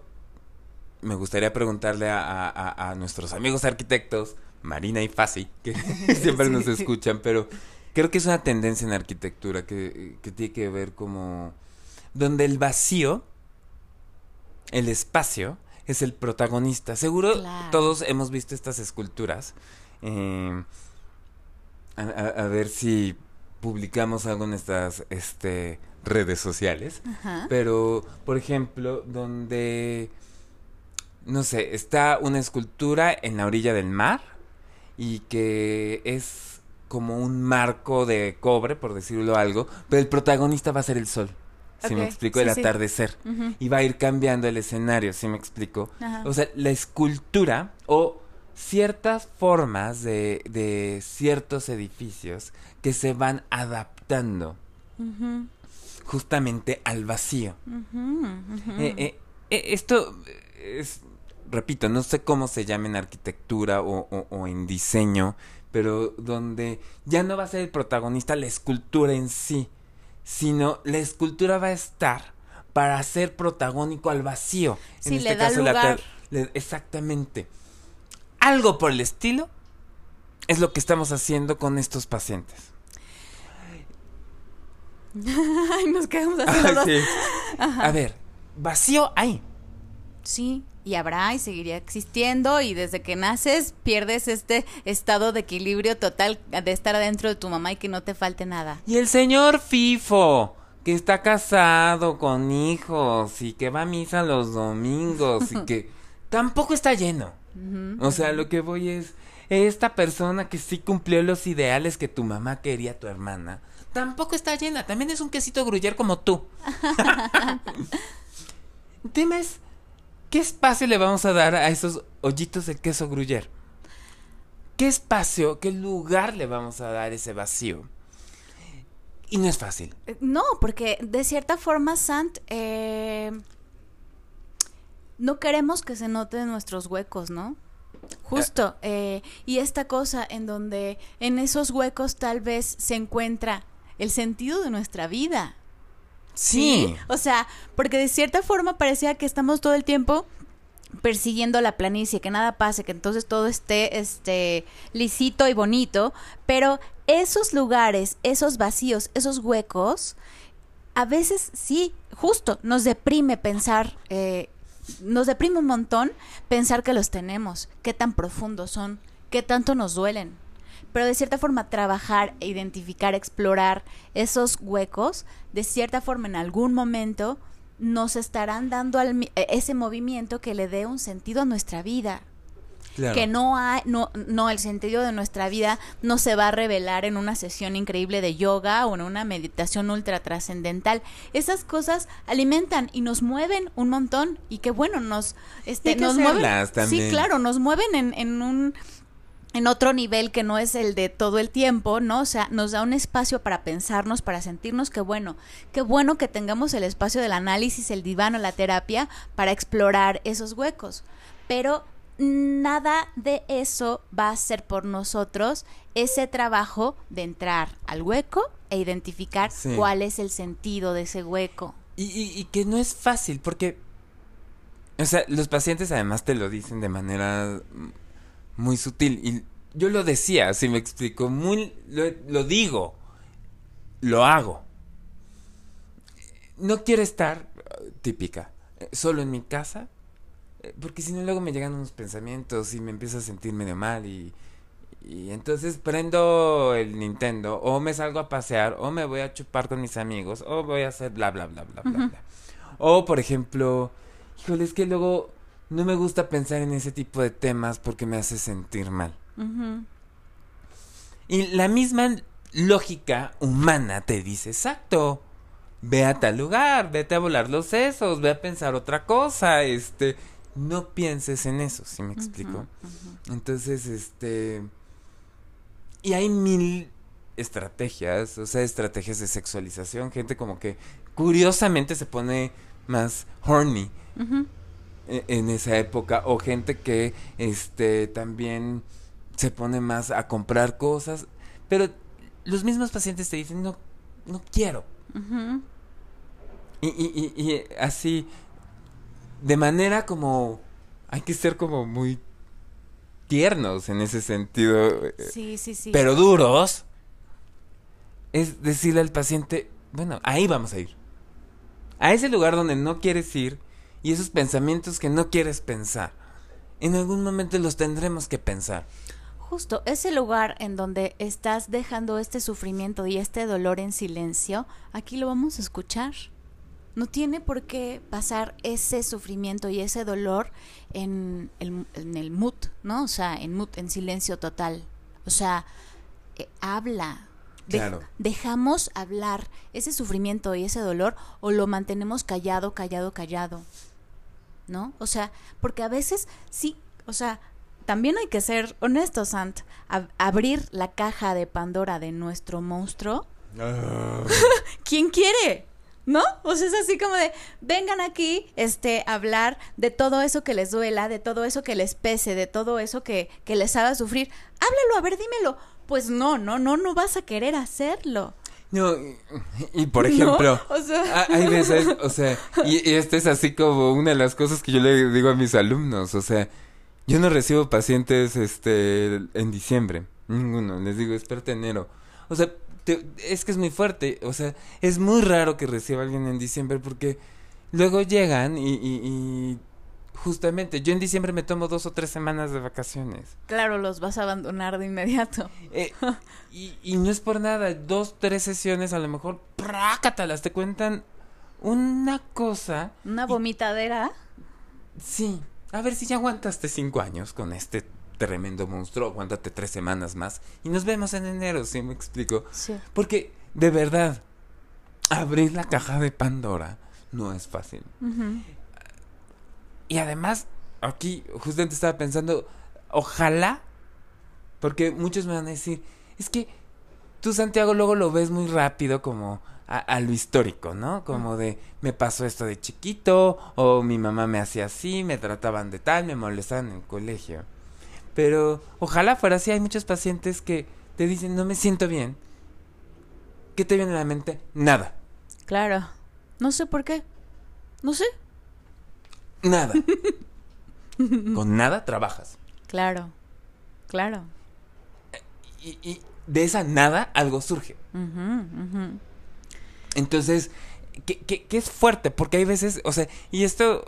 me gustaría preguntarle a nuestros amigos arquitectos Marina y Fasi, que siempre nos escuchan, pero creo que es una tendencia en arquitectura que, tiene que ver como donde el vacío, el espacio, es el protagonista. Seguro todos hemos visto estas esculturas. Eh, a, ver si publicamos algo en estas este, redes sociales. Pero, por ejemplo, donde, no sé, está una escultura en la orilla del mar y que es como un marco de cobre, por decirlo algo, pero el protagonista va a ser el sol. Si me explico, el atardecer. Y va a ir cambiando el escenario, si me explico. O sea, la escultura o ciertas formas de, de ciertos edificios que se van adaptando justamente al vacío. Eh, eh, eh, esto es repito, no sé cómo se llama en arquitectura o, en diseño, pero donde ya no va a ser el protagonista la escultura en sí, sino la escultura va a estar para ser protagónico al vacío. Sí, en este le caso, lugar. exactamente. Algo por el estilo es lo que estamos haciendo con estos pacientes. Ay, nos quedamos así. A ver, vacío hay. Sí, y habrá y seguiría existiendo y desde que naces pierdes este estado de equilibrio total de estar adentro de tu mamá y que no te falte nada. Y el señor FIFO, que está casado con hijos y que va a misa los domingos y que tampoco está lleno. O sea, lo que voy es, esta persona que sí cumplió los ideales que tu mamá quería, tu hermana, tampoco está llena. También es un quesito gruyer como tú. Dime, ¿qué espacio le vamos a dar a esos hoyitos de queso gruyer? ¿Qué espacio, qué lugar le vamos a dar ese vacío? Y no es fácil. Eh, no, porque de cierta forma, Sant, eh, no queremos que se noten nuestros huecos, ¿no? Justo. Eh, y esta cosa en donde en esos huecos tal vez se encuentra el sentido de nuestra vida. Sí. O sea, porque de cierta forma parecía que estamos todo el tiempo persiguiendo la planicie, que nada pase, que entonces todo esté este lisito y bonito, pero esos lugares, esos vacíos, esos huecos, a veces sí, justo nos deprime pensar, eh, nos deprime un montón pensar que los tenemos, qué tan profundos son, qué tanto nos duelen pero de cierta forma trabajar, e identificar, explorar esos huecos, de cierta forma en algún momento nos estarán dando e, ese movimiento que le dé un sentido a nuestra vida. Que no hay, no, no, el sentido de nuestra vida no se va a revelar en una sesión increíble de yoga o en una meditación ultra trascendental. Esas cosas alimentan y nos mueven un montón y que bueno, nos, este, nos mueven. Sí, claro, nos mueven en, en un en otro nivel que no es el de todo el tiempo, ¿no? O sea, nos da un espacio para pensarnos, para sentirnos que bueno, qué bueno que tengamos el espacio del análisis, el diván o la terapia para explorar esos huecos. Pero nada de eso va a ser por nosotros ese trabajo de entrar al hueco e identificar cuál es el sentido de ese hueco. Y, y, y que no es fácil, porque, o sea, los pacientes además te lo dicen de manera muy sutil. Y yo lo decía, así me explico, muy, lo, digo, lo hago. No quiero estar, típica, solo en mi casa, eh, porque si no luego me llegan unos pensamientos y me empiezo a sentir medio mal y, y entonces prendo el Nintendo o me salgo a pasear o me voy a chupar con mis amigos o voy a hacer bla bla bla bla bla bla. O por ejemplo, híjole, es que luego no me gusta pensar en ese tipo de temas porque me hace sentir mal. Y la misma lógica humana te dice, exacto, ve a tal lugar, vete a volar los sesos, ve a pensar otra cosa, este, no pienses en eso, ¿sí me explico? Entonces, este, y hay mil estrategias, o sea, estrategias de sexualización, gente como que curiosamente se pone más horny. E, en esa época o gente que este también se pone más a comprar cosas pero los mismos pacientes te dicen no no quiero y, y, y, así de manera como hay que ser como muy tiernos en ese sentido sí sí sí. pero duros es decirle al paciente bueno ahí vamos a ir a ese lugar donde no quieres ir y esos pensamientos que no quieres pensar. En algún momento los tendremos que pensar. Justo, ese lugar en donde estás dejando este sufrimiento y este dolor en silencio, aquí lo vamos a escuchar. No tiene por qué pasar ese sufrimiento y ese dolor en el, en el mood, ¿no? O sea, en mood, en silencio total. O sea, eh, habla, Claro. dejamos hablar ese sufrimiento y ese dolor o lo mantenemos callado, callado, callado. ¿No? O sea, porque a veces sí, o sea, también hay que ser honestos, Sant. abrir la caja de Pandora de nuestro monstruo. Ah. ¿Quién quiere? ¿No? O sea, es así como de, vengan aquí, este, a hablar de todo eso que les duela, de todo eso que les pese, de todo eso que, que les haga sufrir. Háblalo, a ver, dímelo. Pues no, no, no, no vas a querer hacerlo. No, y, por ejemplo, hay veces, o sea, y, y esto es así como una de las cosas que yo le digo a mis alumnos, o sea, yo no recibo pacientes este en diciembre. Ninguno. Les digo, espérate enero. O sea, es que es muy fuerte. O sea, es muy raro que reciba alguien en diciembre porque luego llegan y, y, justamente yo en diciembre me tomo dos o tres semanas de vacaciones. Claro, los vas a abandonar de inmediato. Eh, y, y, no es por nada, dos, tres sesiones a lo mejor, prácatalas, te cuentan una cosa. Una vomitadera. sí, a ver si ya aguantaste cinco años con este tremendo monstruo, aguántate tres semanas más y nos vemos en enero, ¿sí me explico? Sí. Porque, de verdad, abrir la caja de Pandora no es fácil. Y además, aquí justamente estaba pensando, ojalá, porque muchos me van a decir, es que tú Santiago luego lo ves muy rápido como a, lo histórico, ¿no? Como de me pasó esto de chiquito o mi mamá me hacía así, me trataban de tal, me molestaban en el colegio. Pero ojalá fuera así. Hay muchos pacientes que te dicen, no me siento bien. ¿Qué te viene a la mente? Nada. Claro. No sé por qué. No sé. Nada. Con nada trabajas. Claro. Claro. Y, de esa nada algo surge. Entonces, ¿qué es fuerte, porque hay veces, o sea, y esto,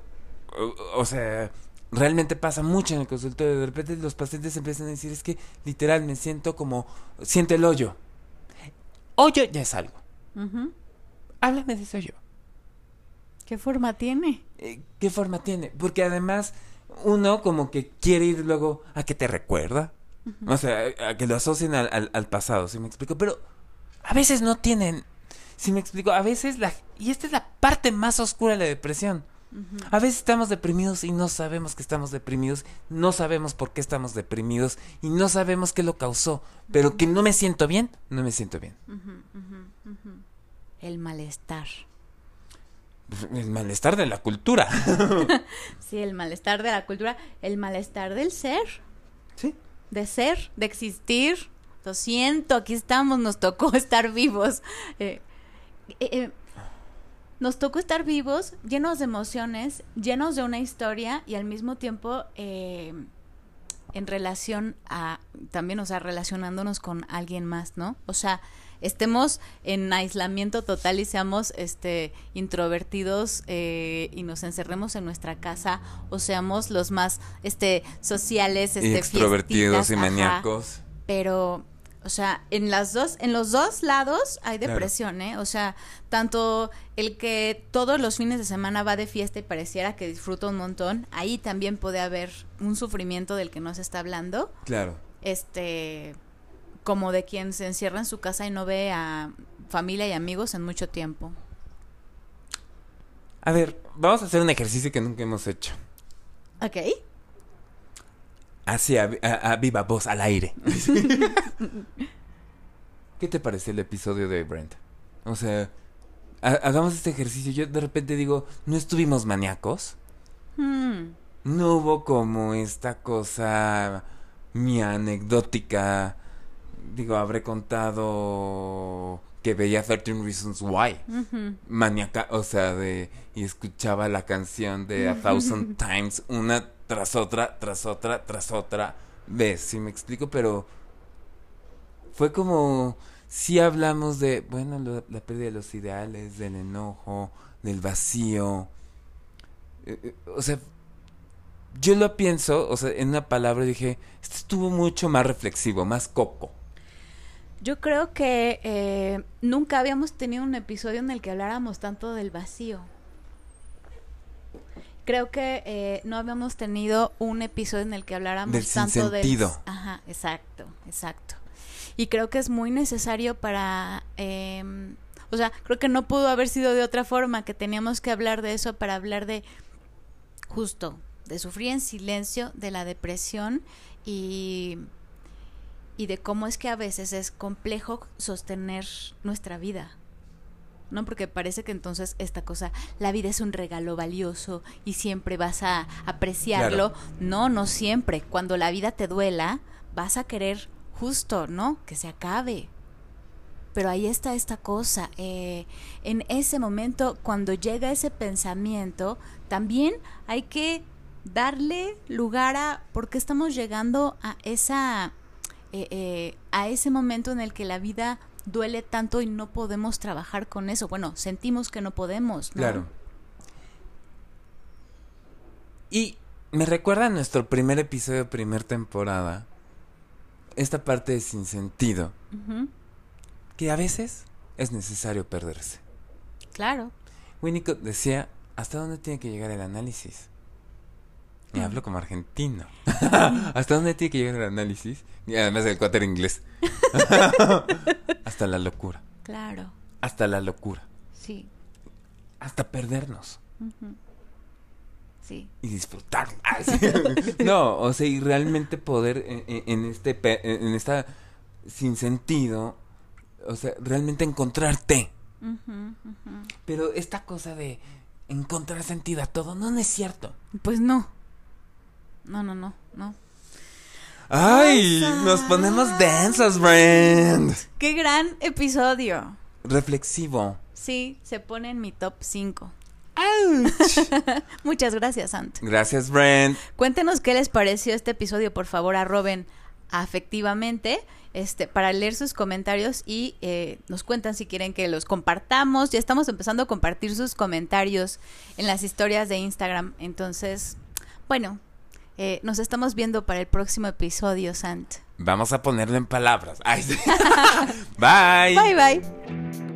o sea, realmente pasa mucho en el consultorio. De repente los pacientes empiezan a decir, es que literal me siento como, siente el hoyo. Hoyo ya es algo. Háblame de ese hoyo. ¿Qué forma tiene? Eh, ¿Qué forma tiene? Porque además uno como que quiere ir luego a que te recuerda. O sea, a que lo asocien al, al, pasado, ¿sí me explico? Pero a veces no tienen, ¿sí me explico? A veces la... Y esta es la parte más oscura de la depresión a veces estamos deprimidos y no sabemos que estamos deprimidos, no sabemos por qué estamos deprimidos y no sabemos qué lo causó, pero que no me siento bien, no me siento bien. El malestar. El malestar de la cultura. sí, el malestar de la cultura, el malestar del ser. Sí. De ser, de existir. Lo siento, aquí estamos, nos tocó estar vivos. Eh, eh, eh nos tocó estar vivos, llenos de emociones, llenos de una historia y al mismo tiempo eh, en relación a, también, o sea, relacionándonos con alguien más, ¿no? O sea, estemos en aislamiento total y seamos este introvertidos eh, y nos encerremos en nuestra casa o seamos los más este sociales este extrovertidos y maníacos pero o sea, en las dos, en los dos lados hay depresión, ¿eh? O sea, tanto el que todos los fines de semana va de fiesta y pareciera que disfruta un montón, ahí también puede haber un sufrimiento del que no se está hablando. Claro. Este, como de quien se encierra en su casa y no ve a familia y amigos en mucho tiempo. A ver, vamos a hacer un ejercicio que nunca hemos hecho. Ok así a, viva voz, al aire. ¿Qué te parece el episodio de Brent? O sea, hagamos este ejercicio. Yo de repente digo, ¿no estuvimos maníacos? Hmm. No hubo como esta cosa mi anecdótica. Digo, habré contado que veía 13 Reasons Why. Maníaca, o sea, de. Y escuchaba la canción de A Thousand Times una tras otra, tras otra, tras otra vez, si me explico? Pero fue como, si hablamos de, bueno, la pérdida de los ideales, del enojo, del vacío. Eh, eh, o sea, yo lo pienso, o sea, en una palabra dije, esto estuvo mucho más reflexivo, más coco. Yo creo que eh, nunca habíamos tenido un episodio en el que habláramos tanto del vacío. Creo que eh, no habíamos tenido un episodio en el que habláramos del tanto del ajá exacto exacto. Y creo que es muy necesario para em, o sea creo que no pudo haber sido de otra forma que teníamos que hablar de eso para hablar de justo de sufrir en silencio de la depresión y y de cómo es que a veces es complejo sostener nuestra vida ¿no? Porque parece que entonces esta cosa, la vida es un regalo valioso y siempre vas a apreciarlo. No, no siempre. Cuando la vida te duela, vas a querer justo, ¿no? Que se acabe. Pero ahí está esta cosa. Eh, en ese momento, cuando llega ese pensamiento, también hay que darle lugar a por qué estamos llegando a esa eh, eh, a ese momento en el que la vida duele tanto y no podemos trabajar con eso. Bueno, sentimos que no podemos. ¿no? Claro. Y me recuerda a nuestro primer episodio, primer temporada, esta parte de sin sentido, que a veces es necesario perderse. Claro. Winnicott decía, ¿hasta dónde tiene que llegar el análisis? Y hablo como argentino. ¿Hasta dónde tiene que llegar el análisis? Y además el cuate inglés. Hasta la locura. Claro. Hasta la locura. Sí. Hasta perdernos. Sí. y disfrutar. Ah, sí. No, o sea, y realmente poder en, este en esta sin sentido, o sea, realmente encontrarte. Pero esta cosa de encontrar sentido a todo no, no es cierto. Pues no. No, no, no, no. Ay, nos ponemos densas, Brand. ¡Qué gran episodio! Reflexivo. Sí, se pone en mi top 5. Ouch. Muchas gracias, Sant. Gracias, Brand. Cuéntenos qué les pareció este episodio, por favor, arroben afectivamente este, para leer sus comentarios y eh, nos cuentan si quieren que los compartamos. Ya estamos empezando a compartir sus comentarios en las historias de Instagram. Entonces, bueno, eh, nos estamos viendo para el próximo episodio, Sant. Vamos a ponerlo en palabras. Ay, sí. Bye. Bye, bye.